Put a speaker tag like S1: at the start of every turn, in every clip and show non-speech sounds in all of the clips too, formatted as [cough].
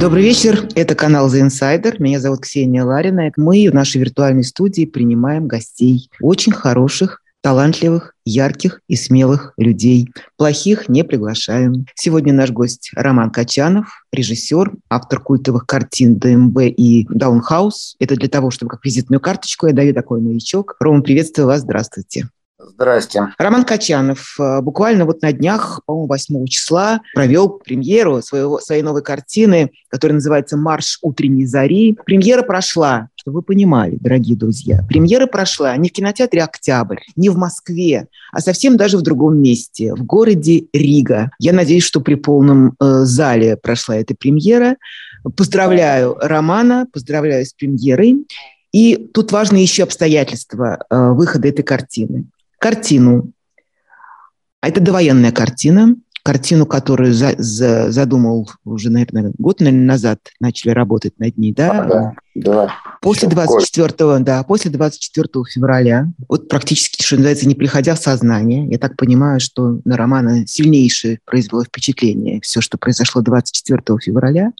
S1: Добрый вечер. Это канал The Insider. Меня зовут Ксения Ларина. Мы в нашей виртуальной студии принимаем гостей. Очень хороших, талантливых, ярких и смелых людей. Плохих не приглашаем. Сегодня наш гость Роман Качанов, режиссер, автор культовых картин ДМБ и Даунхаус. Это для того, чтобы как визитную карточку я даю такой маячок. Рома, приветствую вас. Здравствуйте.
S2: Здрасте.
S1: Роман Качанов э, буквально вот на днях, по-моему, 8 числа провел премьеру своего, своей новой картины, которая называется «Марш утренней зари». Премьера прошла, чтобы вы понимали, дорогие друзья, премьера прошла не в кинотеатре «Октябрь», не в Москве, а совсем даже в другом месте, в городе Рига. Я надеюсь, что при полном э, зале прошла эта премьера. Поздравляю Романа, поздравляю с премьерой. И тут важны еще обстоятельства э, выхода этой картины картину. А это довоенная картина, картину, которую за, за, задумал уже, наверное, год наверное, назад начали работать над ней, да?
S2: А, да, да.
S1: После 24, да, после 24 февраля, вот практически, что называется, не приходя в сознание, я так понимаю, что на романа сильнейшее произвело впечатление все, что произошло 24 февраля,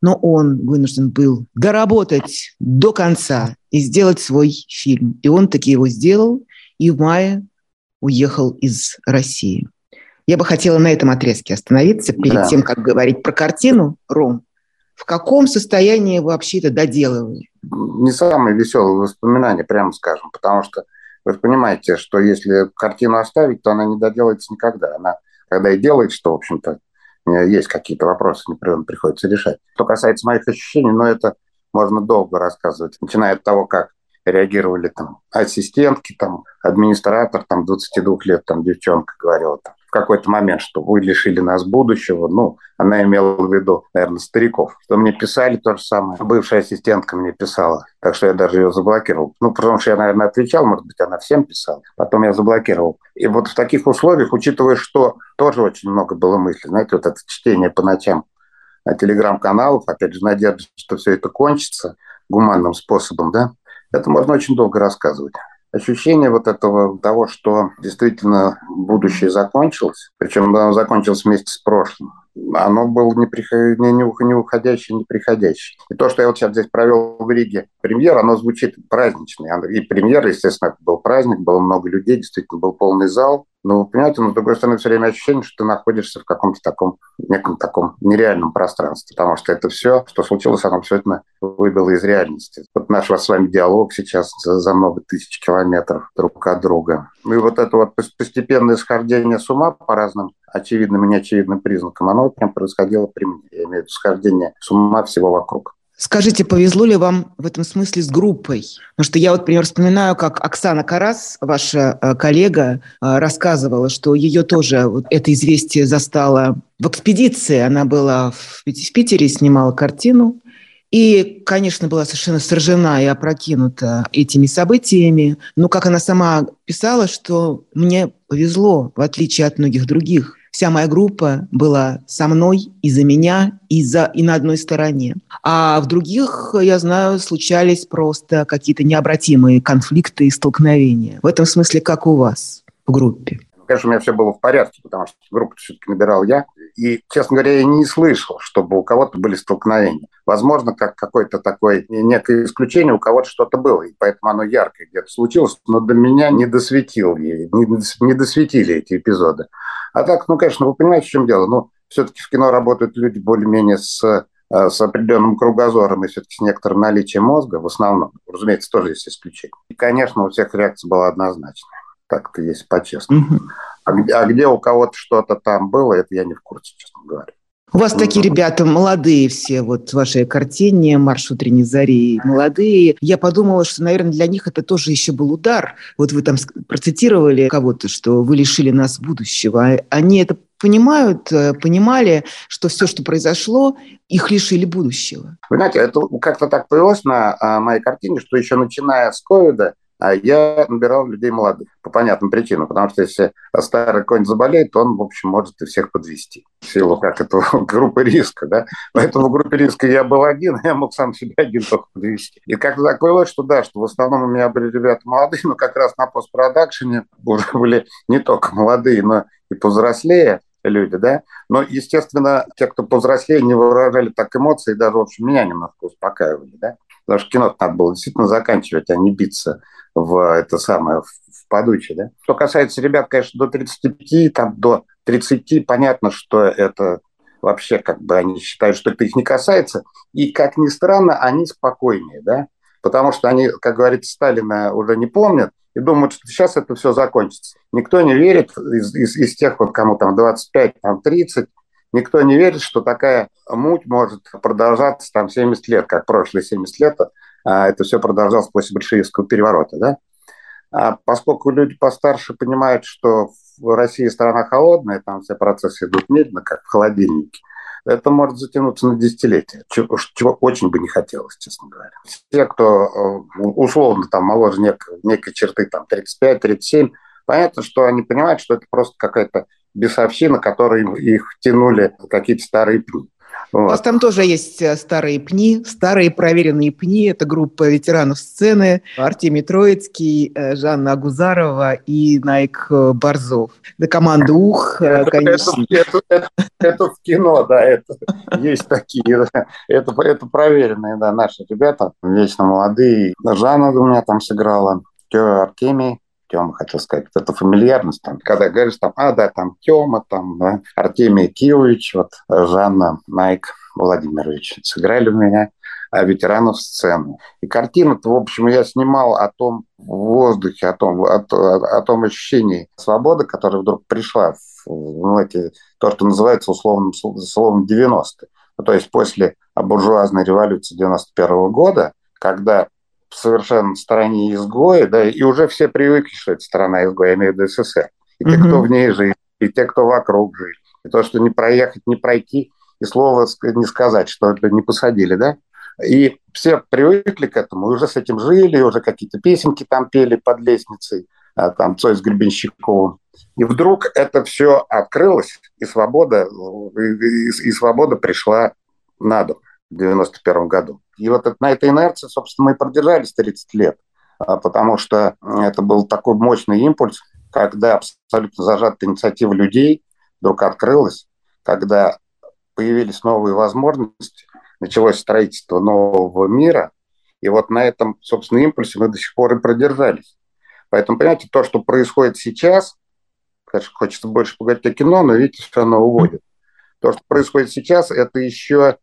S1: но он вынужден был доработать до конца и сделать свой фильм. И он таки его сделал, и в мае уехал из России. Я бы хотела на этом отрезке остановиться перед да. тем, как говорить про картину, Ром. В каком состоянии вы вообще это доделывали?
S2: Не самые веселые воспоминания, прямо скажем, потому что вы понимаете, что если картину оставить, то она не доделается никогда. Она, когда и делает, что, в общем-то, есть какие-то вопросы, непременно приходится решать. Что касается моих ощущений, ну, это можно долго рассказывать, начиная от того, как реагировали там ассистентки, там администратор, там 22 лет, там девчонка говорила там, в какой-то момент, что вы лишили нас будущего. Ну, она имела в виду, наверное, стариков. Что мне писали то же самое. Бывшая ассистентка мне писала, так что я даже ее заблокировал. Ну, потому что я, наверное, отвечал, может быть, она всем писала. Потом я заблокировал. И вот в таких условиях, учитывая, что тоже очень много было мыслей, знаете, вот это чтение по ночам телеграм-каналов, опять же, надежда, что все это кончится гуманным способом, да, это можно очень долго рассказывать. Ощущение вот этого того, что действительно будущее закончилось, причем оно закончилось вместе с прошлым, оно было не, приход... не, уходящее, не приходящее. И то, что я вот сейчас здесь провел в Риге премьер, оно звучит праздничный. И премьера, естественно, был праздник, было много людей, действительно был полный зал. Но, понимаете, но, с другой стороны, все время ощущение, что ты находишься в каком-то таком, неком таком нереальном пространстве, потому что это все, что случилось, оно абсолютно выбило из реальности. Вот наш с вами диалог сейчас за, за много тысяч километров друг от друга. Ну и вот это вот постепенное схождение с ума по разным очевидным и неочевидным признакам, оно прям происходило при мне. Я имею в виду схождение с ума всего вокруг.
S1: Скажите, повезло ли вам в этом смысле с группой? Потому что я вот, например, вспоминаю, как Оксана Карас, ваша э, коллега, э, рассказывала, что ее тоже вот это известие застало в экспедиции. Она была в Питере, снимала картину. И, конечно, была совершенно сражена и опрокинута этими событиями. Но, как она сама писала, что мне повезло, в отличие от многих других – Вся моя группа была со мной и за меня, и, за, и на одной стороне. А в других, я знаю, случались просто какие-то необратимые конфликты и столкновения. В этом смысле, как у вас в группе?
S2: Конечно, у меня все было в порядке, потому что группу все-таки набирал я. И, честно говоря, я не слышал, чтобы у кого-то были столкновения. Возможно, как какое-то такое некое исключение, у кого-то что-то было, и поэтому оно яркое где-то случилось, но до меня не досветил, не, не досветили эти эпизоды. А так, ну, конечно, вы понимаете, в чем дело. Ну, все-таки в кино работают люди более-менее с, э, с определенным кругозором и все-таки с некоторым наличием мозга, в основном. Разумеется, тоже есть исключение. И, конечно, у всех реакция была однозначная. Так-то есть по-честному. А, где, а где у кого-то что-то там было, это я не в курсе, честно говоря.
S1: У вас такие ребята молодые все, вот в вашей картине «Марш утренней зари» молодые. Я подумала, что, наверное, для них это тоже еще был удар. Вот вы там процитировали кого-то, что вы лишили нас будущего. А они это понимают, э, понимали, что все, что произошло, их лишили будущего.
S2: Вы знаете, это как-то так повелось на а, моей картине, что еще начиная с ковида, я набирал людей молодых по понятным причинам, потому что если старый конь заболеет, то он, в общем, может и всех подвести в силу как это [laughs] группы риска, да. Поэтому в группе риска я был один, [laughs] я мог сам себя один только подвести. И как-то так было, что да, что в основном у меня были ребята молодые, но как раз на постпродакшене уже [laughs] были не только молодые, но и повзрослее. люди, да. Но, естественно, те, кто повзрослее, не выражали так эмоции, даже, в общем, меня немножко успокаивали, да. Потому что кино надо было действительно заканчивать, а не биться в это самое, в подуче, да. Что касается ребят, конечно, до 35, там, до 30, понятно, что это вообще как бы они считают, что это их не касается. И, как ни странно, они спокойнее, да, потому что они, как говорится, Сталина уже не помнят и думают, что сейчас это все закончится. Никто не верит из, из, из тех, вот, кому там 25, там 30, никто не верит, что такая муть может продолжаться там 70 лет, как прошлые 70 лет, это все продолжалось после большевистского переворота, да. А поскольку люди постарше понимают, что в России страна холодная, там все процессы идут медленно, как в холодильнике, это может затянуться на десятилетия, чего, чего очень бы не хотелось, честно говоря. Те, кто э, условно там моложе некой, некой черты, там 35-37, понятно, что они понимают, что это просто какая-то бесовщина, которой их тянули какие-то старые пни.
S1: Вот. У вас там тоже есть э, старые пни, старые проверенные пни. Это группа ветеранов сцены Артемий Троицкий, э, Жанна Агузарова и Найк э, Борзов. Да команда УХ, конечно.
S2: Это, это, это, это в кино, да, это есть такие. Это, это проверенные, да, наши ребята, вечно молодые. Жанна у меня там сыграла, Артемий, Тёма, хотел сказать, это фамильярность. Там, когда говоришь, там, а, да, там Тёма, там, да, Артемий Киевич, вот, Жанна Найк Владимирович сыграли у меня а ветеранов сцены. И картину-то, в общем, я снимал о том воздухе, о том, о, о, о том ощущении свободы, которая вдруг пришла в ну, эти, то, что называется условным словом 90-е. Ну, то есть после буржуазной революции 91 -го года, когда совершенно стороне изгоя, да, и уже все привыкли, что это страна изгоя, я имею в виду СССР. И те, кто в ней жили, и те, кто вокруг жили. И то, что не проехать, не пройти, и слово не сказать, что это не посадили, да? И все привыкли к этому, уже с этим жили, уже какие-то песенки там пели под лестницей, а, там Цой с Гребенщиковым. И вдруг это все открылось, и свобода, и, и, и свобода пришла на дом в 91 году. И вот на этой инерции, собственно, мы и продержались 30 лет, а, потому что это был такой мощный импульс, когда абсолютно зажатая инициатива людей вдруг открылась, когда появились новые возможности, началось строительство нового мира, и вот на этом, собственно, импульсе мы до сих пор и продержались. Поэтому, понимаете, то, что происходит сейчас, конечно, хочется больше поговорить о кино, но видите, что оно уводит. То, что происходит сейчас, это еще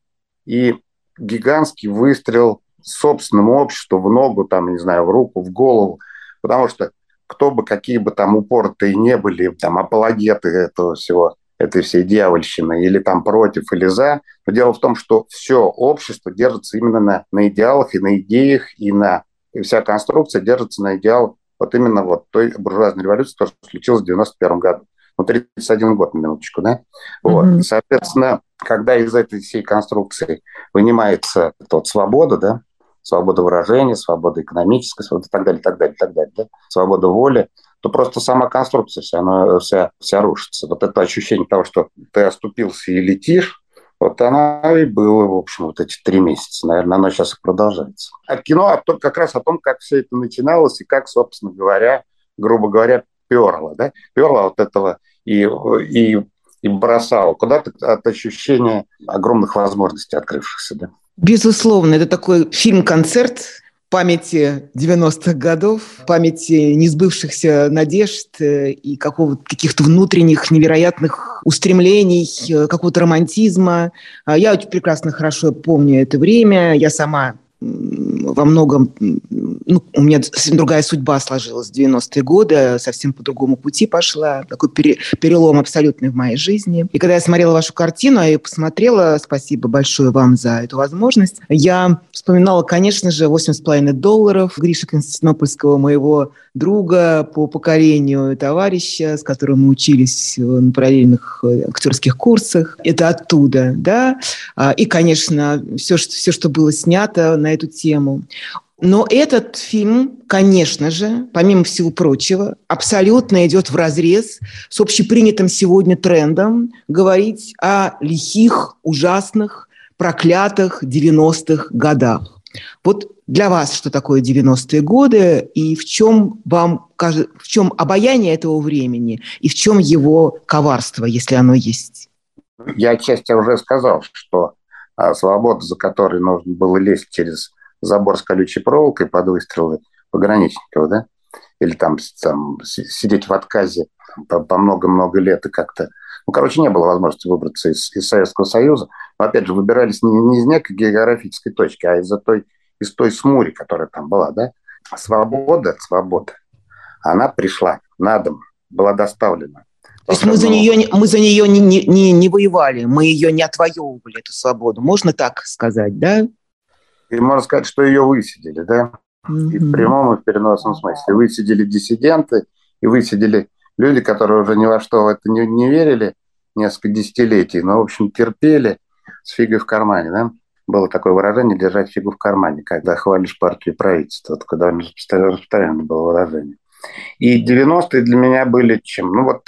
S2: и гигантский выстрел собственному обществу в ногу, там, не знаю, в руку, в голову, потому что кто бы, какие бы там упоротые не были, там, апологеты этого всего, этой всей дьявольщины, или там против, или за, но дело в том, что все общество держится именно на, на идеалах и на идеях, и на и вся конструкция держится на идеалах вот именно вот той буржуазной революции, которая случилась в 91 году. Ну, 31 год, минуточку, да? Вот. Mm-hmm. Соответственно, когда из этой всей конструкции вынимается вот свобода, да, свобода выражения, свобода экономическая, свобода и так далее, так далее, так далее, да, свобода воли, то просто сама конструкция вся, она вся, вся рушится. Вот это ощущение того, что ты оступился и летишь, вот она и была, в общем, вот эти три месяца. Наверное, оно сейчас и продолжается. А кино а то, как раз о том, как все это начиналось и как, собственно говоря, грубо говоря, перло, да, перло от этого и, и и бросал куда-то от ощущения огромных возможностей открывшихся. Да?
S1: Безусловно, это такой фильм-концерт памяти 90-х годов, памяти несбывшихся надежд э, и какого-то, каких-то внутренних невероятных устремлений, э, какого-то романтизма. А я очень прекрасно хорошо помню это время. Я сама во многом, ну, у меня совсем другая судьба сложилась в 90-е годы, совсем по другому пути пошла, такой пере, перелом абсолютный в моей жизни. И когда я смотрела вашу картину, а я посмотрела, спасибо большое вам за эту возможность, я вспоминала, конечно же, 8,5 долларов Гриша Константинопольского, моего друга по покорению товарища, с которым мы учились на параллельных э, актерских курсах. Это оттуда, да. А, и, конечно, все, что, все, что было снято на эту тему. Но этот фильм, конечно же, помимо всего прочего, абсолютно идет в разрез с общепринятым сегодня трендом говорить о лихих, ужасных, проклятых 90-х годах. Вот для вас, что такое 90-е годы, и в чем вам в чем обаяние этого времени, и в чем его коварство, если оно есть?
S2: Я отчасти уже сказал, что а, свобода, за которой нужно было лезть через забор с колючей проволокой под выстрелы пограничников, да, или там, там сидеть в отказе по много-много лет и как-то... Ну, короче, не было возможности выбраться из, из Советского Союза. Но, опять же, выбирались не, не из некой географической точки, а из-за той, из той смури, которая там была, да. Свобода, свобода, она пришла на дом, была доставлена.
S1: То есть мы за нее, мы за нее не, не, не, не воевали, мы ее не отвоевывали, эту свободу. Можно так сказать, да?
S2: И можно сказать, что ее высидели, да? И в прямом, и в переносном смысле. Высидели диссиденты, и высидели люди, которые уже ни во что в это не, не верили несколько десятилетий, но, в общем, терпели с фигой в кармане, да? Было такое выражение «держать фигу в кармане», когда хвалишь партию и правительство. Это довольно распространенное было выражение. И 90-е для меня были чем? Ну вот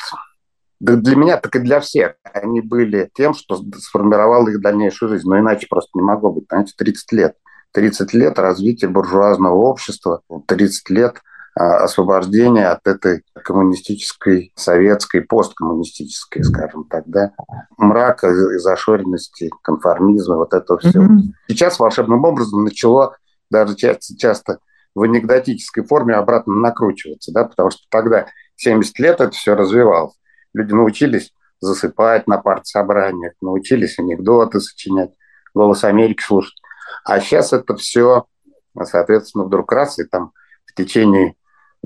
S2: для меня, так и для всех. Они были тем, что сформировало их дальнейшую жизнь. Но иначе просто не могло быть. Понимаете, 30 лет. 30 лет развития буржуазного общества, 30 лет а, освобождения от этой коммунистической, советской, посткоммунистической, скажем так, да, мрака, зашоренности, конформизма, вот этого всего. Mm-hmm. Сейчас волшебным образом начало даже часто, часто в анекдотической форме обратно накручиваться, да, потому что тогда 70 лет это все развивалось. Люди научились засыпать на партсобраниях, научились анекдоты сочинять, «Голос Америки» слушать. А сейчас это все, соответственно, вдруг раз, и там в течение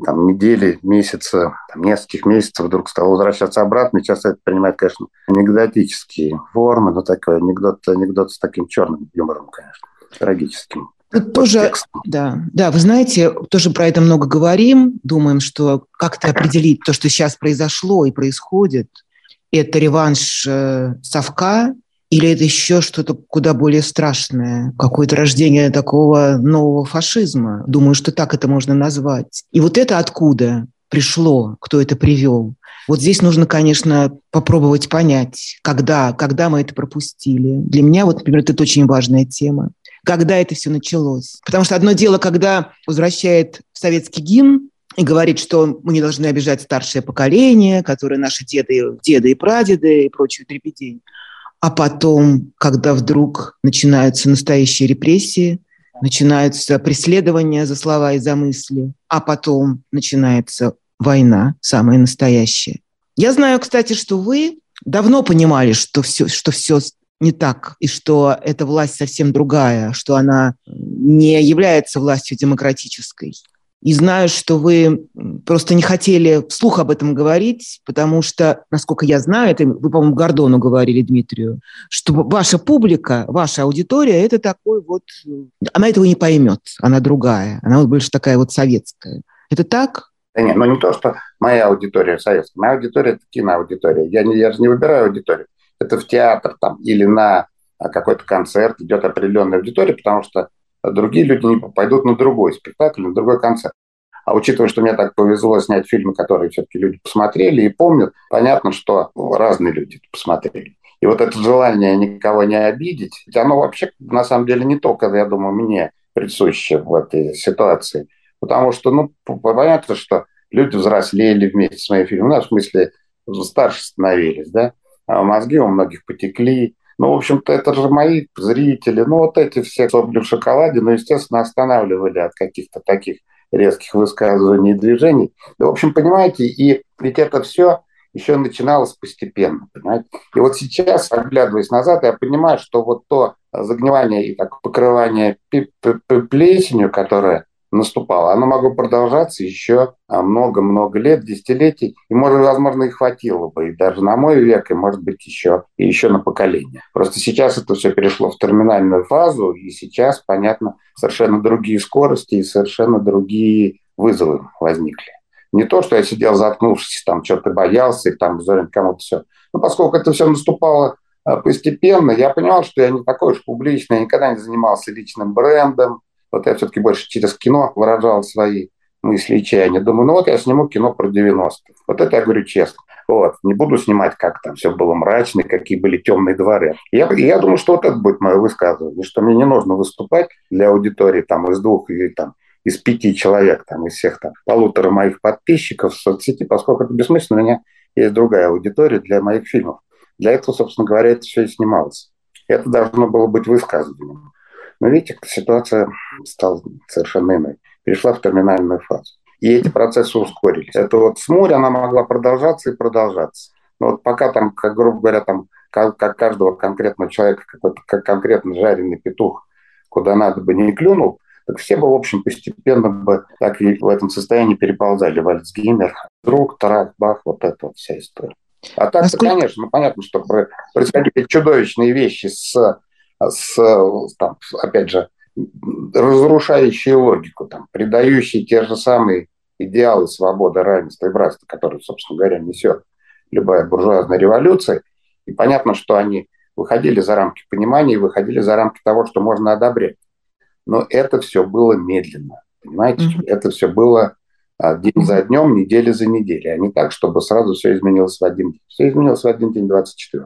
S2: там, недели, месяца, там, нескольких месяцев вдруг стало возвращаться обратно. Сейчас это принимает, конечно, анекдотические формы, но такой анекдот, анекдот с таким черным юмором, конечно, трагическим.
S1: Тут тоже, да, да, вы знаете, тоже про это много говорим, думаем, что как-то определить то, что сейчас произошло и происходит, это реванш э, совка или это еще что-то куда более страшное, какое-то рождение такого нового фашизма. Думаю, что так это можно назвать. И вот это откуда пришло, кто это привел. Вот здесь нужно, конечно, попробовать понять, когда, когда мы это пропустили. Для меня, вот, например, это очень важная тема когда это все началось. Потому что одно дело, когда возвращает советский гимн, и говорит, что мы не должны обижать старшее поколение, которые наши деды, деды и прадеды и прочую трепетень. А потом, когда вдруг начинаются настоящие репрессии, начинаются преследования за слова и за мысли, а потом начинается война, самая настоящая. Я знаю, кстати, что вы давно понимали, что все, что все не так, и что эта власть совсем другая, что она не является властью демократической. И знаю, что вы просто не хотели вслух об этом говорить, потому что, насколько я знаю, это вы, по-моему, Гордону говорили, Дмитрию, что ваша публика, ваша аудитория, это такой вот... Она этого не поймет, она другая, она вот больше такая вот советская. Это так?
S2: Да нет, ну не то, что моя аудитория советская. Моя аудитория – это киноаудитория. Я, не, я же не выбираю аудиторию это в театр там, или на какой-то концерт идет определенная аудитория, потому что другие люди не пойдут на другой спектакль, на другой концерт. А учитывая, что мне так повезло снять фильмы, которые все-таки люди посмотрели и помнят, понятно, что разные люди посмотрели. И вот это желание никого не обидеть, оно вообще на самом деле не только, я думаю, мне присуще в этой ситуации. Потому что, ну, понятно, что люди взрослели вместе с моим фильмом, ну, в смысле, старше становились, да, а мозги у многих потекли. Ну, в общем-то, это же мои зрители. Ну, вот эти все сопли в шоколаде, ну, естественно, останавливали от каких-то таких резких высказываний и движений. Да, в общем, понимаете, и ведь это все еще начиналось постепенно, понимаете. И вот сейчас, оглядываясь назад, я понимаю, что вот то загнивание и так покрывание плесенью, которое наступало. Оно могло продолжаться еще а, много-много лет, десятилетий, и, может, возможно, и хватило бы, и даже на мой век, и, может быть, еще, и еще на поколение. Просто сейчас это все перешло в терминальную фазу, и сейчас, понятно, совершенно другие скорости и совершенно другие вызовы возникли. Не то, что я сидел заткнувшись, там что-то боялся, и там зорен кому-то все. Но поскольку это все наступало а, постепенно, я понял, что я не такой уж публичный, я никогда не занимался личным брендом, вот я все-таки больше через кино выражал свои мысли и чаяния. Думаю, ну вот я сниму кино про 90-х. Вот это я говорю честно. Вот. Не буду снимать, как там все было мрачно, какие были темные дворы. Я, я думаю, что вот это будет мое высказывание, что мне не нужно выступать для аудитории там из двух или там из пяти человек, там, из всех там, полутора моих подписчиков в соцсети, поскольку это бессмысленно, у меня есть другая аудитория для моих фильмов. Для этого, собственно говоря, это все и снималось. Это должно было быть высказыванием. Но видите, ситуация стала совершенно иной. Перешла в терминальную фазу. И эти процессы ускорились. Это вот с моря она могла продолжаться и продолжаться. Но вот пока там, как грубо говоря, там, как, как каждого конкретного человека, какой-то как конкретно жареный петух, куда надо бы не клюнул, так все бы, в общем, постепенно бы так и в этом состоянии переползали в Альцгеймер. Друг, трах, бах, вот это вот вся история. А так, Насколько... конечно, ну, понятно, что происходили чудовищные вещи с, с там, опять же, разрушающие логику, там, придающие те же самые идеалы свободы, равенства и братства, которые, собственно говоря, несет любая буржуазная революция. И понятно, что они выходили за рамки понимания выходили за рамки того, что можно одобрять. Но это все было медленно, понимаете? Mm-hmm. Это все было а, день за днем, неделя за неделей, а не так, чтобы сразу все изменилось в один день. Все изменилось в один день 24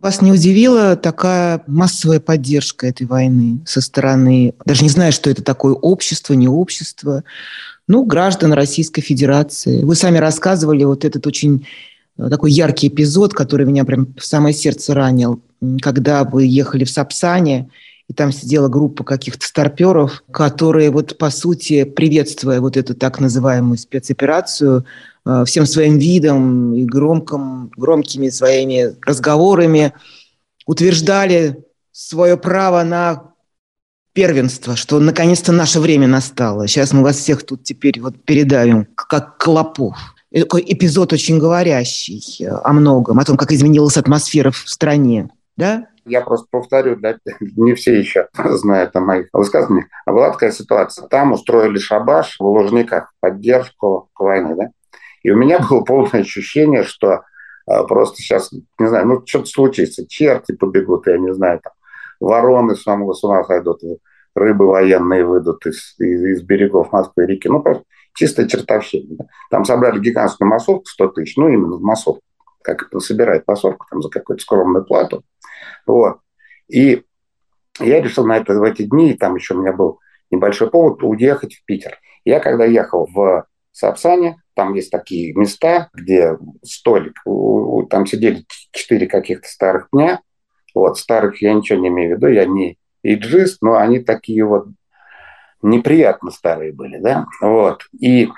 S1: вас не удивила такая массовая поддержка этой войны со стороны, даже не знаю, что это такое, общество, не общество, ну, граждан Российской Федерации. Вы сами рассказывали вот этот очень э, такой яркий эпизод, который меня прям в самое сердце ранил, когда вы ехали в Сапсане, и там сидела группа каких-то старперов, которые вот по сути, приветствуя вот эту так называемую спецоперацию, всем своим видом и громким, громкими своими разговорами утверждали свое право на первенство, что наконец-то наше время настало. Сейчас мы вас всех тут теперь вот передавим, как клопов. И такой эпизод очень говорящий э, о многом, о том, как изменилась атмосфера в стране. Да?
S2: Я просто повторю, да, не все еще знают о моих высказываниях. А была такая ситуация. Там устроили шабаш в Лужниках, поддержку к войне, да? И у меня [laughs] было полное ощущение, что а, просто сейчас, не знаю, ну что-то случится, черти побегут, я не знаю, там, вороны с ума, с ума сойдут, рыбы военные выйдут из, из, из берегов Москвы и реки. Ну, просто чистая чертовщина. Там собрали гигантскую массовку 100 тысяч, ну, именно в массовку, как собирает массовку, там, за какую-то скромную плату. Вот. И я решил на это в эти дни, там еще у меня был небольшой повод, уехать в Питер. Я когда ехал в Сапсане, там есть такие места, где столик, там сидели четыре каких-то старых дня. Вот, старых я ничего не имею в виду, я не иджист, но они такие вот неприятно старые были, да, вот. И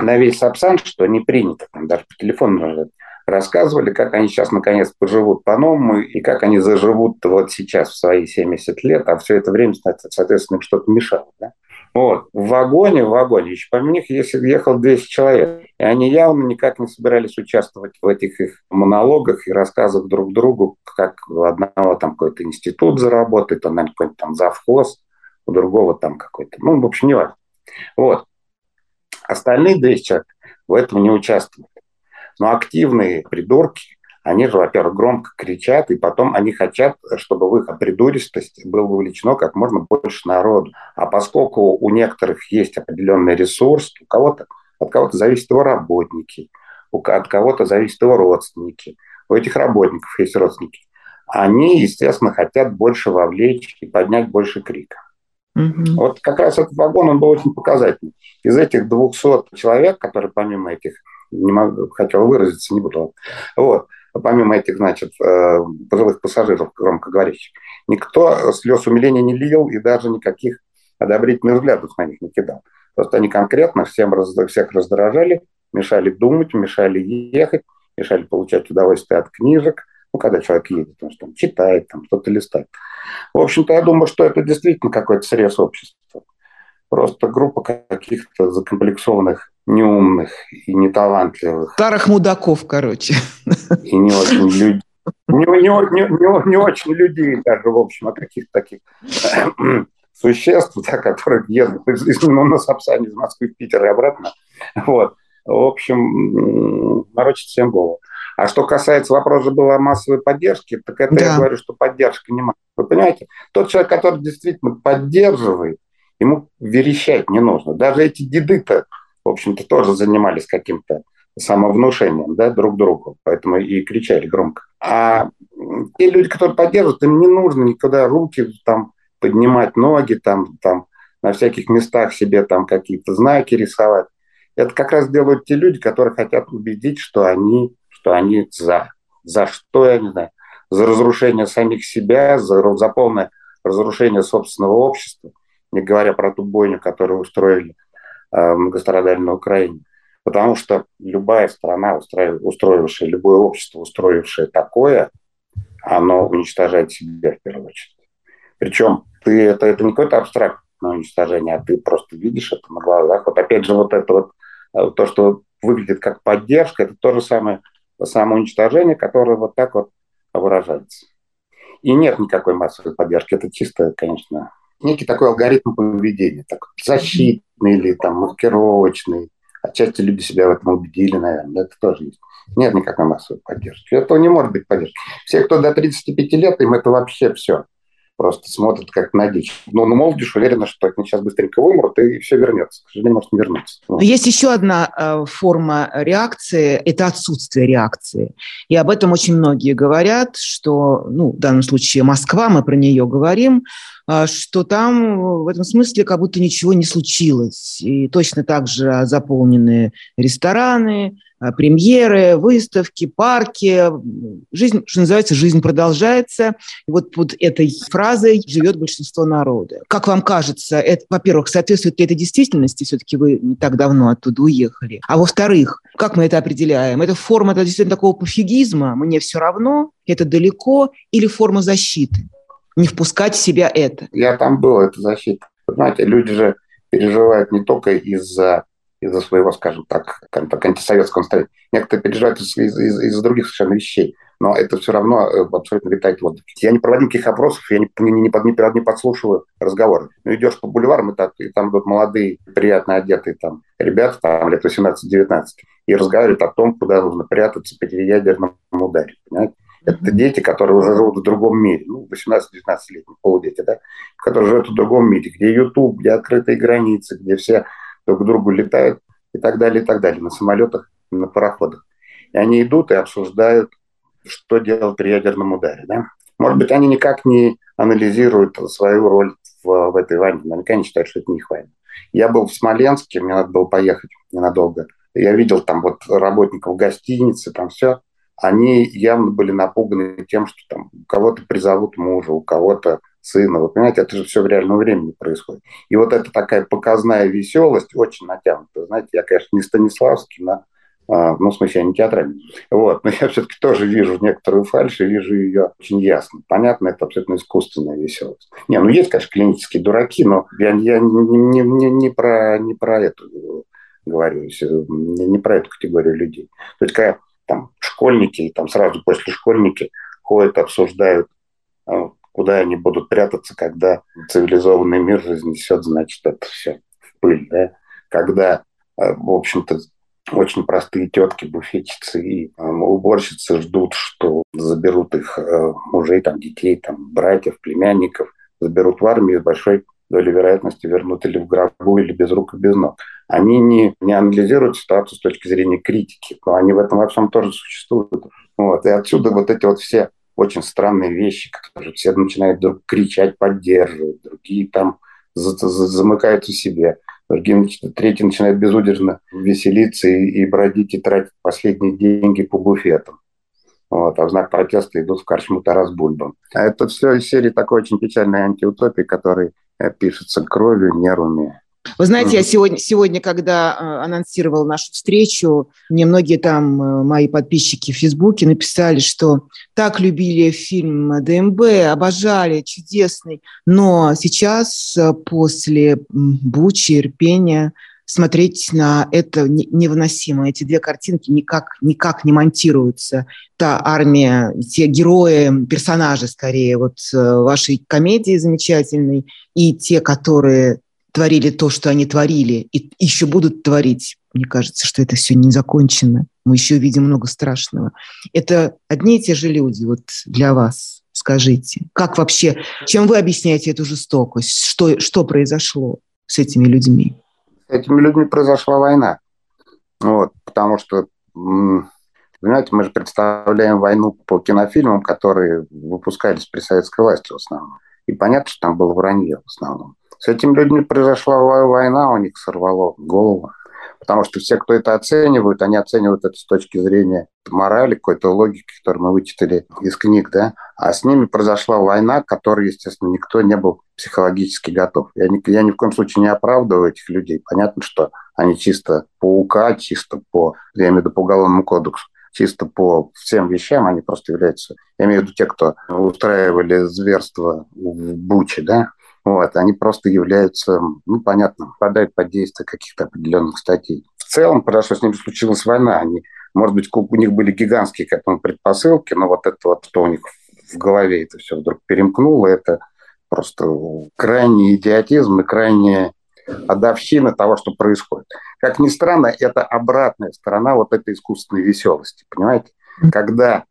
S2: на весь Сапсан, что не принято, там даже по телефону рассказывали, как они сейчас наконец поживут по-новому и как они заживут вот сейчас в свои 70 лет, а все это время, соответственно, им что-то мешало. Да? Вот. В вагоне, в вагоне, еще помимо них если ехал 200 человек, и они явно никак не собирались участвовать в этих их монологах и рассказах друг другу, как у одного там какой-то институт заработает, он, наверное, какой-то там завхоз, у другого там какой-то, ну, в общем, не важно. Вот. Остальные 200 человек в этом не участвовали. Но активные придурки, они же, во-первых, громко кричат, и потом они хотят, чтобы в их придуристость было вовлечено как можно больше народу. А поскольку у некоторых есть определенный ресурс, у кого-то, от кого-то зависят его работники, от кого-то зависят его родственники, у этих работников есть родственники, они, естественно, хотят больше вовлечь и поднять больше крика. Угу. Вот как раз этот вагон, он был очень показательный. Из этих 200 человек, которые помимо этих не могу, хотел выразиться, не буду. Вот. Помимо этих, значит, э, пожилых пассажиров, громко говорящих, никто слез умиления не лил и даже никаких одобрительных взглядов на них не кидал. Просто они конкретно всем, всех раздражали, мешали думать, мешали ехать, мешали получать удовольствие от книжек, ну, когда человек едет, он что, там, читает, там, что-то листает. В общем-то, я думаю, что это действительно какой-то срез общества. Просто группа каких-то закомплексованных неумных и неталантливых.
S1: Старых мудаков, короче.
S2: И не очень людей. Не, не, не, не очень людей даже, в общем, а каких-то таких [clears throat] существ, да, которых едут из, ну, на Сапсане из Москвы в Питер и обратно. Вот. В общем, морочит всем голову. А что касается вопроса была массовой поддержки, так это да. я говорю, что поддержка не массовая. Вы понимаете? Тот человек, который действительно поддерживает, ему верещать не нужно. Даже эти деды-то в общем-то, тоже занимались каким-то самовнушением да, друг другу, поэтому и кричали громко. А те люди, которые поддерживают, им не нужно никуда руки там поднимать, ноги там, там на всяких местах себе там какие-то знаки рисовать. Это как раз делают те люди, которые хотят убедить, что они, что они за. За что, я не знаю, за разрушение самих себя, за, за полное разрушение собственного общества, не говоря про ту бойню, которую устроили э, многострадали на Украине. Потому что любая страна, устроившая, любое общество, устроившее такое, оно уничтожает себя в первую очередь. Причем ты, это, это не какое-то абстрактное уничтожение, а ты просто видишь это на глазах. Вот опять же вот это вот, э, то, что выглядит как поддержка, это то же самое самоуничтожение, которое вот так вот выражается. И нет никакой массовой поддержки. Это чисто, конечно, некий такой алгоритм поведения, так, защитный или там маскировочный. Отчасти люди себя в этом убедили, наверное. Это тоже есть. Нет никакой массовой поддержки. Этого не может быть поддержки. Все, кто до 35 лет, им это вообще все просто смотрят как на дичь. Но, ну, молодежь уверена, что они сейчас быстренько вымрут, и все вернется. К сожалению, может не вернуться.
S1: Но есть еще одна э, форма реакции – это отсутствие реакции. И об этом очень многие говорят, что, ну, в данном случае Москва, мы про нее говорим, э, что там в этом смысле как будто ничего не случилось. И точно так же заполнены рестораны, премьеры, выставки, парки. Жизнь, что называется, жизнь продолжается. И вот под этой фразой живет большинство народа. Как вам кажется, это, во-первых, соответствует ли это действительности? Все-таки вы не так давно оттуда уехали. А во-вторых, как мы это определяем? Это форма это действительно такого пофигизма, мне все равно, это далеко, или форма защиты? Не впускать в себя это.
S2: Я там был, это защита. Понимаете, люди же переживают не только из-за из-за своего, скажем так, так антисоветского настроения. Некоторые переживают из- из- из- из-за других совершенно вещей, но это все равно э, абсолютно витает в воздухе. Я не проводил никаких опросов, я не, не, не, не, не подслушиваю разговоры. Ну, идешь по бульварам, и, так, и там будут молодые, приятно одетые там ребята, там лет 18-19, и разговаривают о том, куда нужно прятаться при ядерном ударе, понимаете? Это дети, которые уже живут в другом мире, ну, 18-19-летние полудети, да, которые живут в другом мире, где YouTube, где открытые границы, где все друг к другу летают и так далее, и так далее, на самолетах, на пароходах. И они идут и обсуждают, что делать при ядерном ударе. Да? Может быть, они никак не анализируют свою роль в, в этой войне. Наверняка они считают, что это не их война. Я был в Смоленске, мне надо было поехать ненадолго. Я видел там вот работников гостиницы, там все. Они явно были напуганы тем, что там у кого-то призовут мужа, у кого-то сына. Вы понимаете, это же все в реальном времени происходит. И вот эта такая показная веселость очень натянута. Знаете, я, конечно, не Станиславский, но а, ну, в смысле, я не театральный. Вот. Но я все-таки тоже вижу некоторую фальшь и вижу ее очень ясно. Понятно, это абсолютно искусственная веселость. Не, ну есть, конечно, клинические дураки, но я, я не, не, не, не, про, не про эту говорю, не, не про эту категорию людей. То есть, когда там школьники, там сразу после школьники ходят, обсуждают а, куда они будут прятаться, когда цивилизованный мир разнесет, значит, это все в пыль, да? Когда, э, в общем-то, очень простые тетки, буфетчицы и э, уборщицы ждут, что заберут их э, мужей, там, детей, там, братьев, племянников, заберут в армию с большой долей вероятности вернут или в гробу, или без рук и без ног. Они не, не анализируют ситуацию с точки зрения критики, но они в этом во всем тоже существуют. Вот. И отсюда вот эти вот все очень странные вещи, которые все начинают вдруг кричать, поддерживать, другие там замыкаются в себе, другие, третьи начинают безудержно веселиться и, и бродить, и тратить последние деньги по буфетам. Вот, а в знак протеста идут в карчму Тарас Бульба. А это все из серии такой очень печальной антиутопии, который э, пишется кровью, нервами
S1: вы знаете, я сегодня, сегодня, когда э, анонсировал нашу встречу, мне многие там э, мои подписчики в Фейсбуке написали, что так любили фильм ДМБ, обожали, чудесный. Но сейчас, э, после Бучи, Ирпения, смотреть на это невыносимо. Эти две картинки никак, никак не монтируются. Та армия, те герои, персонажи скорее вот вашей комедии замечательной, и те, которые творили то, что они творили, и еще будут творить. Мне кажется, что это все не закончено. Мы еще видим много страшного. Это одни и те же люди вот для вас. Скажите, как вообще, чем вы объясняете эту жестокость? Что, что произошло с этими людьми?
S2: С этими людьми произошла война. Вот, потому что Понимаете, мы же представляем войну по кинофильмам, которые выпускались при советской власти в основном. И понятно, что там было вранье в основном. С этими людьми произошла война, у них сорвало голову. Потому что все, кто это оценивают, они оценивают это с точки зрения морали, какой-то логики, которую мы вычитали из книг, да. А с ними произошла война, к которой, естественно, никто не был психологически готов. Я ни, я ни в коем случае не оправдываю этих людей. Понятно, что они чисто по УК, чисто по, я имею в виду по Уголовному кодексу, чисто по всем вещам, они просто являются, я имею в виду те, кто устраивали зверство в Буче, да, вот, они просто являются, ну, понятно, попадают под действие каких-то определенных статей. В целом, потому что с ними случилась война, они, может быть, у них были гигантские к этому предпосылки, но вот это вот, что у них в голове это все вдруг перемкнуло, это просто крайний идиотизм и крайняя отдавщина того, что происходит. Как ни странно, это обратная сторона вот этой искусственной веселости, понимаете? Когда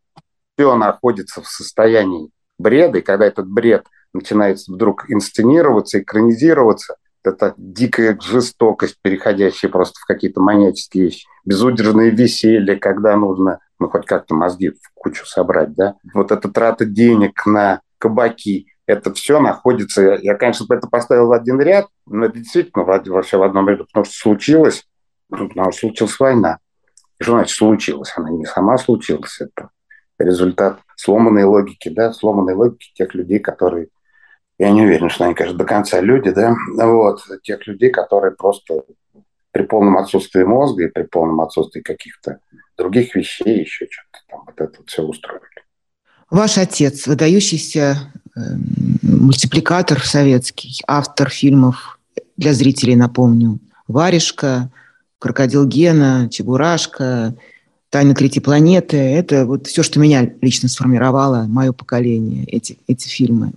S2: все находится в состоянии бреда, и когда этот бред начинает вдруг инсценироваться, экранизироваться, это дикая жестокость, переходящая просто в какие-то маньяческие вещи, безудержное веселье, когда нужно, ну, хоть как-то мозги в кучу собрать, да, вот эта трата денег на кабаки, это все находится, я, конечно, это поставил в один ряд, но это действительно вообще в одном ряду, потому что случилось, ну, потому что случилась война. Что значит случилось? Она не сама случилась, это результат сломанной логики, да, сломанной логики тех людей, которые, я не уверен, что они, конечно, до конца люди, да, вот, тех людей, которые просто при полном отсутствии мозга и при полном отсутствии каких-то других вещей еще что-то там вот это все устроили.
S1: Ваш отец, выдающийся э, мультипликатор советский, автор фильмов для зрителей, напомню, «Варежка», «Крокодил Гена», «Чебурашка», «Тайна третьей планеты». Это вот все, что меня лично сформировало, мое поколение, эти, эти фильмы.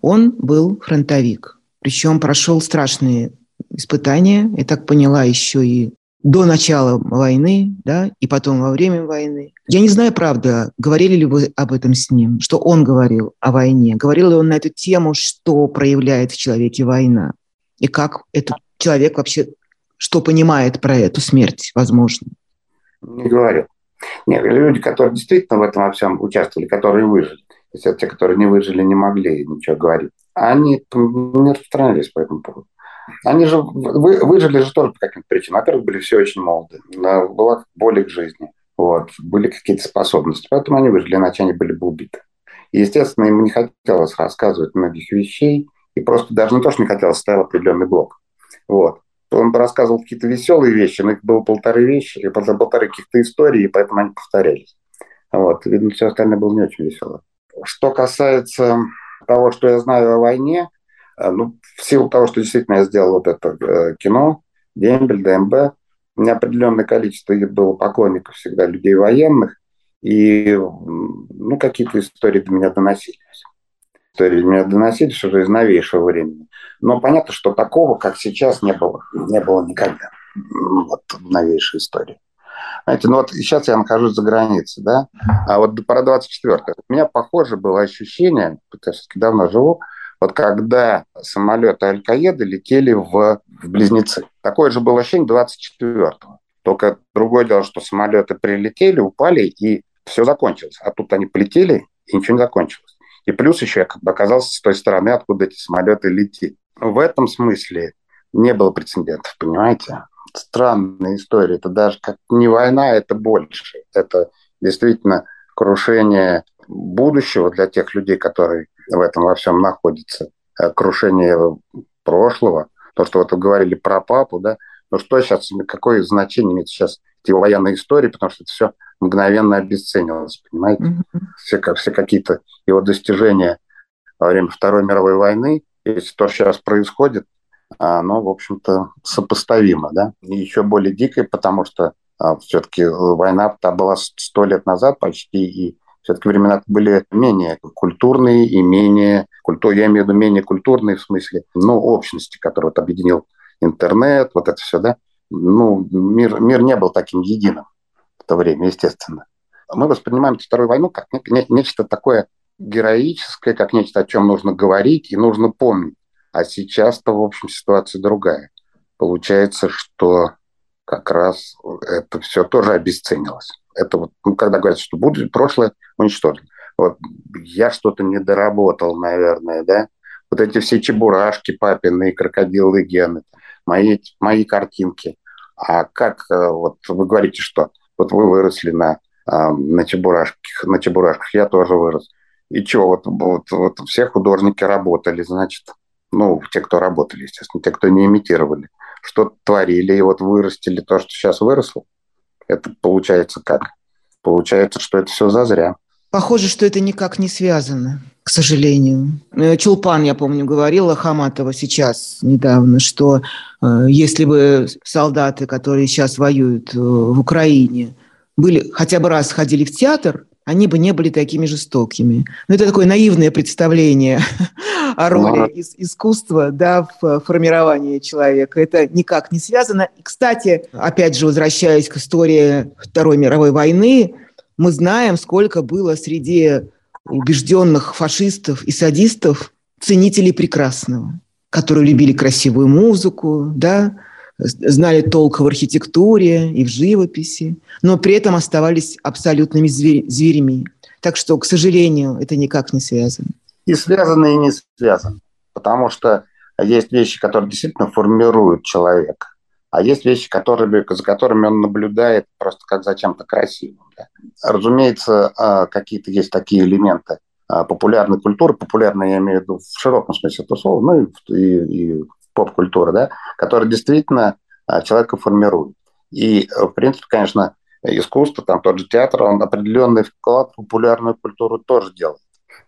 S1: Он был фронтовик, причем прошел страшные испытания, я так поняла, еще и до начала войны, да, и потом во время войны. Я не знаю, правда, говорили ли вы об этом с ним, что он говорил о войне, говорил ли он на эту тему, что проявляет в человеке война, и как этот человек вообще, что понимает про эту смерть, возможно.
S2: Не говорил. Нет, люди, которые действительно в этом во всем участвовали, которые выжили, то есть те, которые не выжили, не могли ничего говорить, они не распространялись по этому поводу. Они же вы, выжили же тоже по каким-то причинам. Во-первых, были все очень молоды, была более к жизни, вот, были какие-то способности, поэтому они выжили, иначе они были бы убиты. И, естественно, им не хотелось рассказывать многих вещей, и просто даже не то, что не хотелось, ставил определенный блок. Вот. Он рассказывал какие-то веселые вещи, но их было полторы вещи, полторы каких-то истории, и поэтому они повторялись. Вот. Видно, все остальное было не очень весело. Что касается того, что я знаю о войне, э, ну, в силу того, что действительно я сделал вот это э, кино, Дембель, ДМБ, у меня определенное количество было поклонников всегда людей военных, и ну, какие-то истории до меня доносились. Истории до меня доносились уже из новейшего времени. Но понятно, что такого, как сейчас, не было. Не было никогда. Вот в новейшей истории. Знаете, ну вот сейчас я нахожусь за границей, да, а вот про 24 у меня похоже было ощущение, потому что давно живу, вот когда самолеты Аль-Каеды летели в, в Близнецы. Такое же было ощущение 24-го. Только другое дело, что самолеты прилетели, упали, и все закончилось. А тут они полетели, и ничего не закончилось. И плюс еще я как бы оказался с той стороны, откуда эти самолеты летели. В этом смысле не было прецедентов, понимаете? Странная история. Это даже как не война, это больше. Это действительно крушение будущего для тех людей, которые в этом во всем находится. Э, крушение прошлого, то, что вот вы говорили про папу, да, ну что сейчас, какое значение имеет сейчас его военной истории, потому что это все мгновенно обесценивалось, понимаете? Mm-hmm. Все, все какие-то его достижения во время Второй мировой войны, если то, что сейчас происходит, оно, в общем-то, сопоставимо, да, и еще более дикое, потому что а, все-таки война та была сто лет назад почти, и все-таки времена были менее культурные и менее, культур, я имею в виду менее культурные в смысле, ну, общности, которые вот объединил интернет, вот это все, да. Ну, мир, мир не был таким единым в то время, естественно. Мы воспринимаем Вторую войну как не, нечто такое героическое, как нечто, о чем нужно говорить и нужно помнить. А сейчас-то, в общем, ситуация другая. Получается, что как раз это все тоже обесценилось. Это вот, ну, когда говорят, что будет прошлое уничтожено. Вот я что-то не доработал, наверное, да. Вот эти все чебурашки папины, крокодилы гены, мои, мои картинки. А как, э, вот вы говорите, что вот вы выросли на, на чебурашках, на чебурашках, я тоже вырос. И что, вот, вот, вот все художники работали, значит, ну, те, кто работали, естественно, те, кто не имитировали, что творили, и вот вырастили то, что сейчас выросло, это получается как? Получается, что это все зазря.
S1: Похоже, что это никак не связано, к сожалению. Э, Чулпан, я помню, говорила Хаматова сейчас недавно, что э, если бы солдаты, которые сейчас воюют э, в Украине, были хотя бы раз ходили в театр, они бы не были такими жестокими. Но это такое наивное представление о роли ис- искусства да, в формировании человека. Это никак не связано. И, кстати, опять же, возвращаясь к истории Второй мировой войны, мы знаем, сколько было среди убежденных фашистов и садистов ценителей прекрасного, которые любили красивую музыку, да, знали толк в архитектуре и в живописи, но при этом оставались абсолютными звер- зверями. Так что, к сожалению, это никак не связано.
S2: И связано, и не связано. Потому что есть вещи, которые действительно формируют человека. А есть вещи, которые, за которыми он наблюдает просто как за чем-то красивым. Да. Разумеется, а, какие-то есть такие элементы а, популярной культуры, популярной я имею в виду в широком смысле этого слова, ну и, и, и поп-культуры, да, которые действительно а, человека формируют. И, в принципе, конечно, искусство, там тот же театр, он определенный вклад в популярную культуру тоже делает.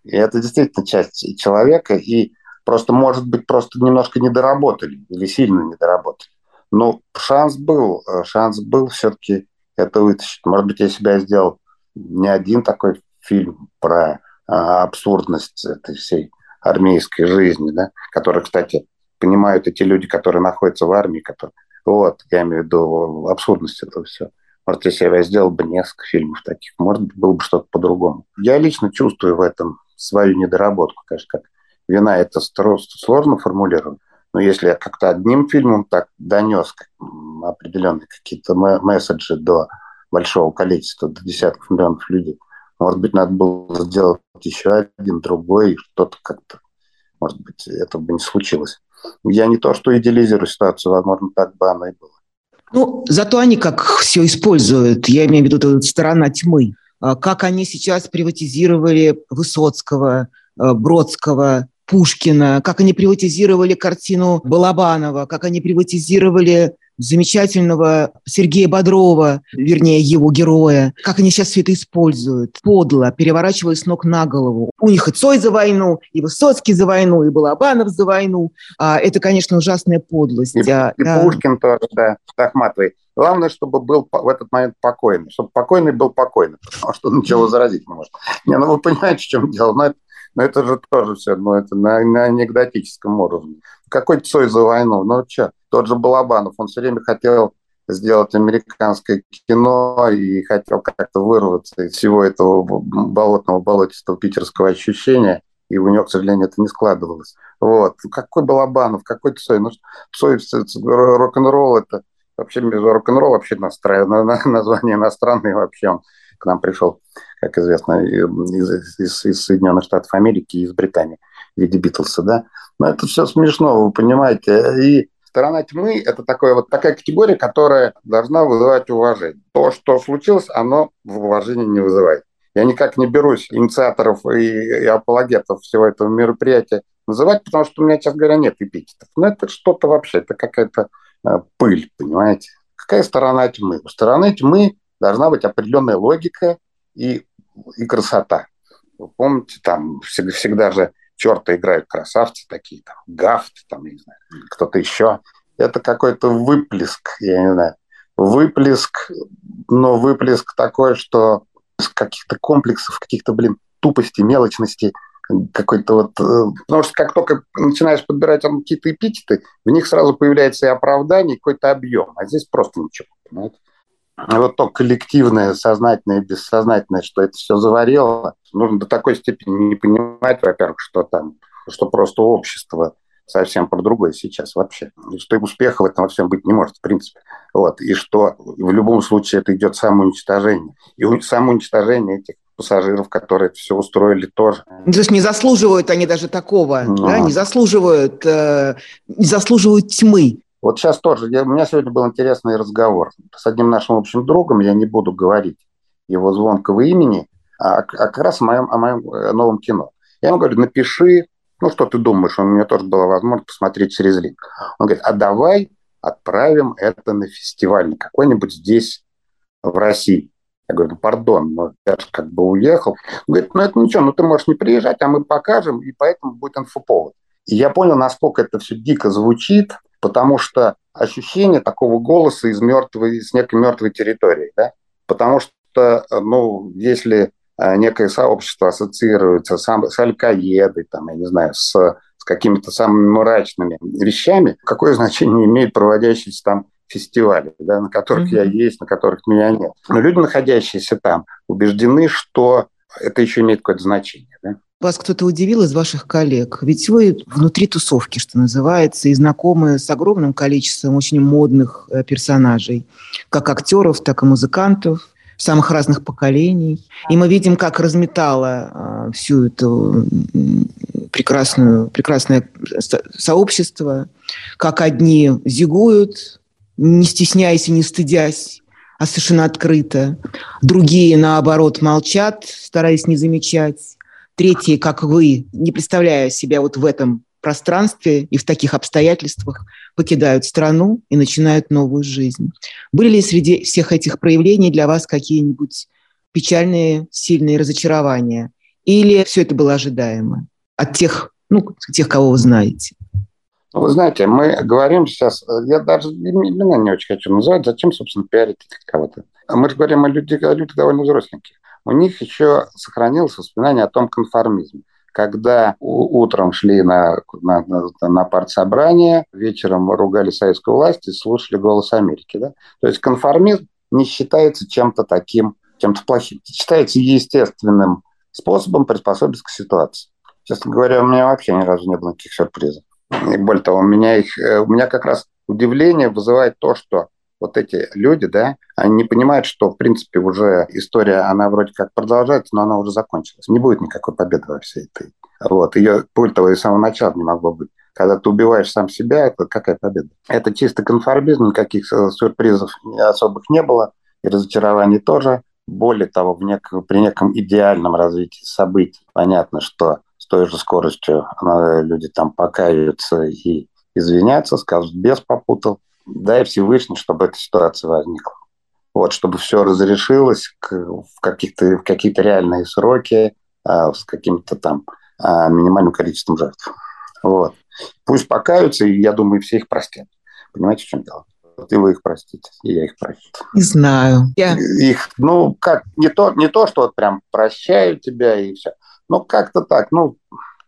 S2: И это действительно часть человека, и просто, может быть, просто немножко недоработали или сильно недоработали. Ну, шанс был, э, шанс был все-таки это вытащить. Может быть, я себя сделал не один такой фильм про а, абсурдность этой всей армейской жизни, да, который, кстати, понимают эти люди, которые находятся в армии, которые, вот, я имею в виду абсурдность этого всего. Может, если я сделал бы несколько фильмов таких, может было бы что-то по-другому. Я лично чувствую в этом свою недоработку, конечно, как вина это сложно формулировать. Но если я как-то одним фильмом так донес определенные какие-то месседжи до большого количества, до десятков миллионов людей, может быть, надо было сделать еще один, другой, что-то как-то, может быть, этого бы не случилось. Я не то, что идеализирую ситуацию, возможно, так бы оно и было.
S1: Ну, зато они как все используют, я имею в виду сторона тьмы, а как они сейчас приватизировали Высоцкого, э, Бродского, Пушкина, как они приватизировали картину Балабанова, как они приватизировали замечательного Сергея Бодрова, вернее, его героя, как они сейчас все это используют, подло, переворачивая с ног на голову. У них и Цой за войну, и Высоцкий за войну, и Балабанов за войну. А, это, конечно, ужасная подлость.
S2: И, а, и да. Пушкин тоже, да, Ахматовой. Главное, чтобы был в этот момент покойный, чтобы покойный был покойный, потому что ничего заразить не может. Не, ну вы понимаете, в чем дело, но это но это же тоже все, ну, это на, на анекдотическом уровне. Какой Цой за войну? Ну, что, тот же Балабанов, он все время хотел сделать американское кино и хотел как-то вырваться из всего этого болотного, болотистого питерского ощущения, и у него, к сожалению, это не складывалось. Вот. Какой Балабанов, какой Цой? Ну, Цой, рок-н-ролл это вообще рок-н-ролл вообще название иностранное вообще он к нам пришел, как известно, из, из, из Соединенных Штатов Америки и из Британии в виде Битлса, да. Но это все смешно, вы понимаете. И сторона тьмы – это такое, вот такая категория, которая должна вызывать уважение. То, что случилось, оно уважение не вызывает. Я никак не берусь инициаторов и, и апологетов всего этого мероприятия называть, потому что у меня, честно говоря, нет эпитетов. Но это что-то вообще, это какая-то э, пыль, понимаете? Какая сторона тьмы? У стороны тьмы должна быть определенная логика и, и красота. Вы помните, там всегда, всегда же черта играют красавцы такие, там, гафт, там, не знаю, кто-то еще. Это какой-то выплеск, я не знаю, выплеск, но выплеск такой, что с каких-то комплексов, каких-то, блин, тупости, мелочности, какой-то вот... Э, потому что как только начинаешь подбирать какие-то эпитеты, в них сразу появляется и оправдание, и какой-то объем. А здесь просто ничего, понимаете? Вот то коллективное, сознательное и бессознательное, что это все заварило, нужно до такой степени не понимать, во-первых, что там, что просто общество совсем про другое сейчас вообще. И что успеха в этом во всем быть не может, в принципе. Вот. И что в любом случае это идет самоуничтожение. И самоуничтожение этих пассажиров, которые это все устроили тоже.
S1: Ну, то есть не заслуживают они даже такого, ну, да? не заслуживают, э, не заслуживают тьмы.
S2: Вот сейчас тоже, я, у меня сегодня был интересный разговор с одним нашим общим другом, я не буду говорить его звонкого имени, а, а как раз о моем, о моем э, новом кино. Я ему говорю, напиши, ну что ты думаешь, у меня тоже была возможность посмотреть через линк. Он говорит, а давай отправим это на фестиваль, какой-нибудь здесь, в России. Я говорю, ну, пардон, но я же как бы уехал. Он говорит, ну, это ничего, ну, ты можешь не приезжать, а мы покажем, и поэтому будет инфоповод. И я понял, насколько это все дико звучит, потому что ощущение такого голоса из мертвой, из некой мертвой территории, да? Потому что, ну, если э, некое сообщество ассоциируется с, с Аль-Каедой, там, я не знаю, с, с какими-то самыми мрачными вещами, какое значение имеет проводящийся там фестивалей, да, на которых mm-hmm. я есть, на которых меня нет. Но люди, находящиеся там, убеждены, что это еще имеет какое-то значение. Да?
S1: Вас кто-то удивил из ваших коллег? Ведь вы внутри тусовки, что называется, и знакомы с огромным количеством очень модных э, персонажей, как актеров, так и музыкантов самых разных поколений. И мы видим, как разметало э, всю эту прекрасную, прекрасное сообщество, как одни зигуют, не стесняясь и не стыдясь, а совершенно открыто. Другие, наоборот, молчат, стараясь не замечать. Третьи, как вы, не представляя себя вот в этом пространстве и в таких обстоятельствах, покидают страну и начинают новую жизнь. Были ли среди всех этих проявлений для вас какие-нибудь печальные, сильные разочарования? Или все это было ожидаемо от тех, ну, тех, кого вы знаете?
S2: Ну, вы знаете, мы говорим сейчас, я даже имена не очень хочу называть, зачем, собственно, пиарить кого-то. Мы же говорим о людях, о людях довольно взросленьких. У них еще сохранилось воспоминание о том конформизме. Когда утром шли на, на, на, партсобрание, вечером ругали советскую власть и слушали «Голос Америки». Да? То есть конформизм не считается чем-то таким, чем-то плохим. Считается естественным способом приспособиться к ситуации. Честно говоря, у меня вообще ни разу не было никаких сюрпризов. И более того, у меня, их, э, у меня как раз удивление вызывает то, что вот эти люди, да, они не понимают, что, в принципе, уже история, она вроде как продолжается, но она уже закончилась. Не будет никакой победы во всей этой. Вот. Ее, того, и с самого начала не могло быть. Когда ты убиваешь сам себя, это какая победа? Это чисто конформизм, никаких э, сюрпризов особых не было, и разочарований тоже. Более того, в нек- при неком идеальном развитии событий понятно, что той же скоростью люди там покаются и извиняются, скажут, без попутал. Дай Всевышний, чтобы эта ситуация возникла. Вот, чтобы все разрешилось в, каких-то, в какие-то реальные сроки, а, с каким-то там а, минимальным количеством жертв. Вот. Пусть покаются, и я думаю, все их простят. Понимаете, в чем дело? Вот и вы их простите, и я их прощу.
S1: Не знаю. Я...
S2: Их, ну, как, не то, не то, что вот прям прощаю тебя и все. Ну, как-то так, ну,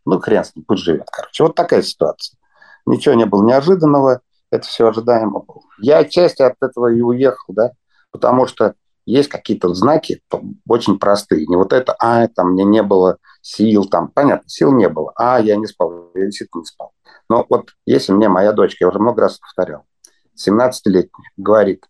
S2: ну, хрен с ним, пусть живет, короче. Вот такая ситуация. Ничего не было неожиданного, это все ожидаемо было. Я отчасти от этого и уехал, да, потому что есть какие-то знаки очень простые. Не вот это, а, там, мне не было сил, там, понятно, сил не было, а, я не спал, я действительно не спал. Но вот если мне моя дочка, я уже много раз повторял, 17-летняя, говорит,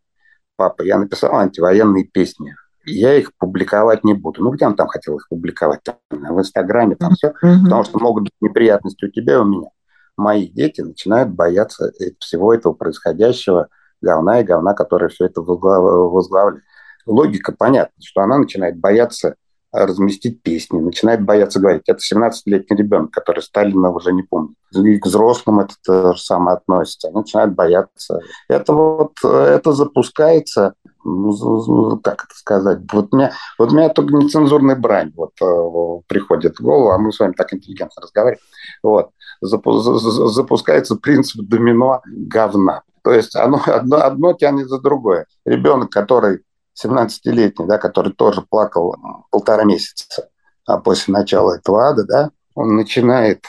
S2: папа, я написал антивоенные песни, я их публиковать не буду. Ну, где он там хотел их публиковать? Там, в Инстаграме, там все. Mm-hmm. Потому что могут быть неприятности у тебя и у меня. Мои дети начинают бояться всего этого происходящего говна и говна, которое все это возглавляет. Логика понятна, что она начинает бояться разместить песни, начинает бояться говорить. Это 17-летний ребенок, который Сталина уже не помнит. И к взрослым это то же самое относится. Они начинают бояться. Это вот это запускается ну, как это сказать, вот у меня, вот у меня только нецензурная брань вот, э, приходит в голову, а мы с вами так интеллигентно разговариваем. Вот. Запу запускается принцип домино говна. То есть оно [laughs] одно, одно тянет за другое. Ребенок, который 17-летний, да, который тоже плакал полтора месяца а после начала этого ада, да, он начинает...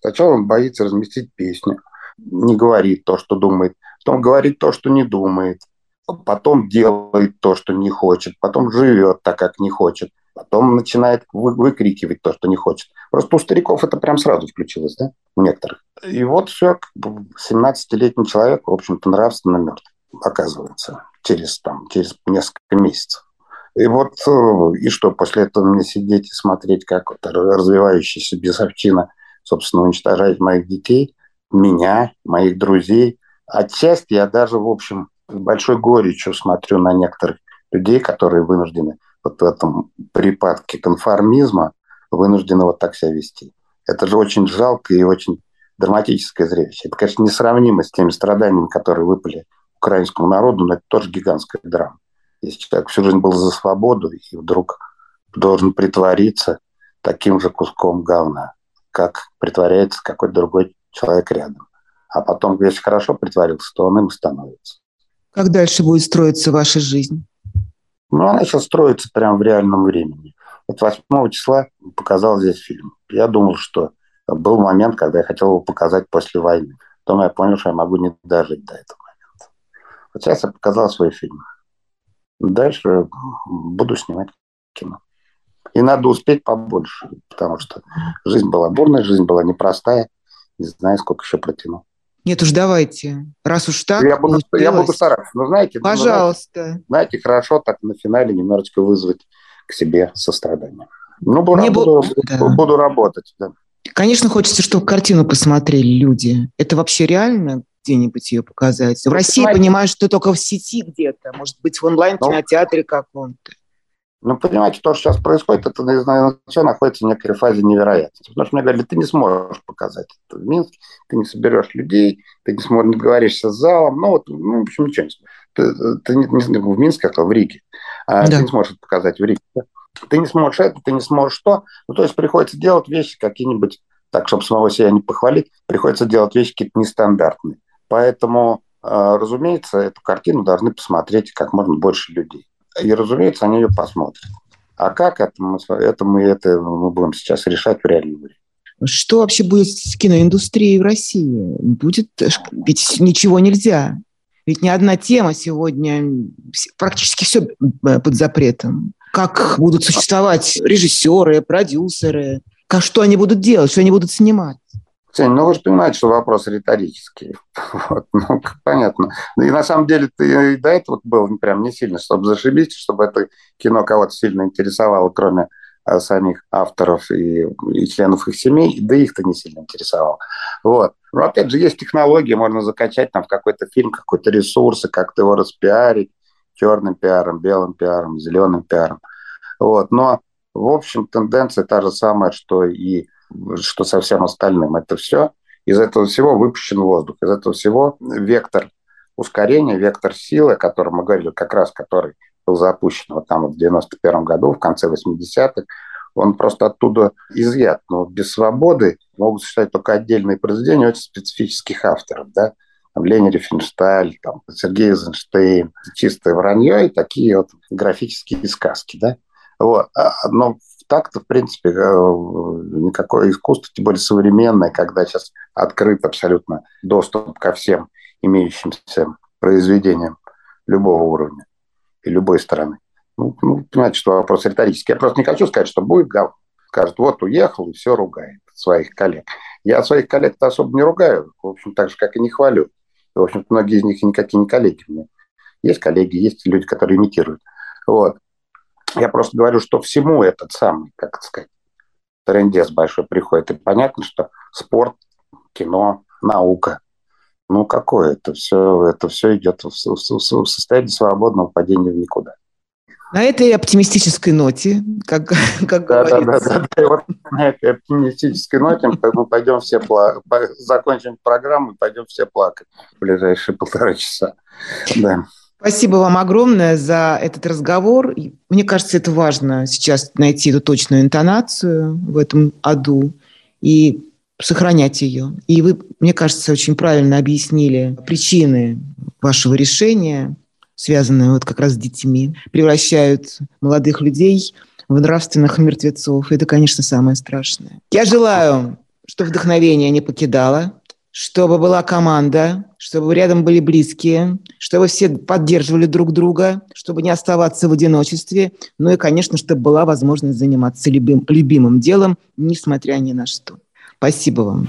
S2: Сначала он боится разместить песню, не говорит то, что думает, потом говорит то, что не думает, потом делает то, что не хочет, потом живет так, как не хочет. Потом начинает вы, выкрикивать то, что не хочет. Просто у стариков это прям сразу включилось, да, у некоторых. И вот все, 17-летний человек, в общем-то, нравственно мертв, оказывается, через, там, через несколько месяцев. И вот, э, и что, после этого мне сидеть и смотреть, как вот развивающаяся бесовчина, собственно, уничтожает моих детей, меня, моих друзей. Отчасти я даже, в общем, с большой горечью смотрю на некоторых людей, которые вынуждены вот в этом припадке конформизма, вынуждены вот так себя вести. Это же очень жалко и очень драматическое зрелище. Это, конечно, несравнимо с теми страданиями, которые выпали украинскому народу, но это тоже гигантская драма. Если человек всю жизнь был за свободу и вдруг должен притвориться таким же куском говна, как притворяется какой-то другой человек рядом. А потом, если хорошо притворился, то он им становится.
S1: Как дальше будет строиться ваша жизнь?
S2: Ну, она сейчас строится прямо в реальном времени. Вот 8 числа показал здесь фильм. Я думал, что был момент, когда я хотел его показать после войны. Потом я понял, что я могу не дожить до этого момента. Вот сейчас я показал свой фильм. Дальше буду снимать кино. И надо успеть побольше, потому что жизнь была бурная, жизнь была непростая. Не знаю, сколько еще протяну.
S1: Нет уж, давайте. Раз уж так,
S2: Я буду, я буду стараться. Но знаете,
S1: Пожалуйста.
S2: Ну, знаете, знаете, хорошо так на финале немножечко вызвать к себе сострадание. Ну, буду, Не буду, да. буду работать. Да.
S1: Конечно, хочется, чтобы картину посмотрели люди. Это вообще реально где-нибудь ее показать? В России, понимаете, понимаю, что только в сети где-то, может быть, в онлайн-кинотеатре ну, каком-то.
S2: Ну, понимаете, то, что сейчас происходит, это, все находится в некой фазе невероятности. Потому что мне говорили, ты не сможешь показать это в Минске, ты не соберешь людей, ты не сможешь, не договоришься с залом. Ну, вот, ну, в общем, ничего не сможешь. Ты, ты не, не в Минске, а в Риге. А да. Ты не сможешь это показать в Риге. Ты не сможешь это, ты не сможешь то. Ну, то есть приходится делать вещи какие-нибудь, так, чтобы самого себя не похвалить, приходится делать вещи какие-то нестандартные. Поэтому, а, разумеется, эту картину должны посмотреть как можно больше людей. И, разумеется, они ее посмотрят. А как это мы, это мы, это мы будем сейчас решать в реальном времени.
S1: Что вообще будет с киноиндустрией в России? Будет, ведь ничего нельзя. Ведь ни одна тема сегодня, практически все э, под запретом. Как будут существовать режиссеры, продюсеры? Как, что они будут делать, что они будут снимать?
S2: Ну вы же понимаете, что вопрос риторический. [laughs] Вот, ну, понятно. И на самом деле ты и до этого был прям не сильно, чтобы зашибить, чтобы это кино кого-то сильно интересовало, кроме а, самих авторов и, и членов их семей, да их-то не сильно интересовало. Вот. Но опять же, есть технологии, можно закачать там в какой-то фильм, какой-то ресурс, и как-то его распиарить черным пиаром, белым пиаром, зеленым пиаром. Вот. Но, в общем, тенденция та же самая, что и что со всем остальным. Это все из этого всего выпущен воздух, из этого всего вектор ускорения, вектор силы, о котором мы говорили, как раз который был запущен вот там в 91 году, в конце 80-х, он просто оттуда изъят. Но без свободы могут существовать только отдельные произведения очень специфических авторов, да, там Лени Рифеншталь, там, Сергей Эйзенштейн, чистое вранье и такие вот графические сказки, да. Вот. А, но так-то, в принципе, э, никакое искусство, тем более современное, когда сейчас открыт абсолютно доступ ко всем имеющимся произведениям любого уровня и любой страны. Ну, ну понимаете, что вопрос риторический. Я просто не хочу сказать, что будет говно. Скажет, вот уехал и все ругает своих коллег. Я своих коллег-то особо не ругаю, в общем, так же, как и не хвалю. В общем многие из них никакие не коллеги мне. Есть коллеги, есть люди, которые имитируют. Вот. Я просто говорю, что всему этот самый, как сказать, трендец большой приходит. И понятно, что спорт, кино, наука, ну какое это все, это все идет в, в, в состоянии свободного падения в никуда.
S1: На этой оптимистической ноте, как, [laughs] как
S2: да, говорится. Да, да, да, вот на этой оптимистической ноте мы пойдем все пла... закончим программу и пойдем все плакать в ближайшие полтора часа. Да.
S1: Спасибо вам огромное за этот разговор. Мне кажется, это важно сейчас найти эту точную интонацию в этом аду и сохранять ее. И вы, мне кажется, очень правильно объяснили причины вашего решения, связанные вот как раз с детьми, превращают молодых людей в нравственных мертвецов. Это, конечно, самое страшное. Я желаю, чтобы вдохновение не покидало, чтобы была команда, чтобы рядом были близкие, чтобы все поддерживали друг друга, чтобы не оставаться в одиночестве, ну и, конечно, чтобы была возможность заниматься любим, любимым делом, несмотря ни на что. Спасибо вам.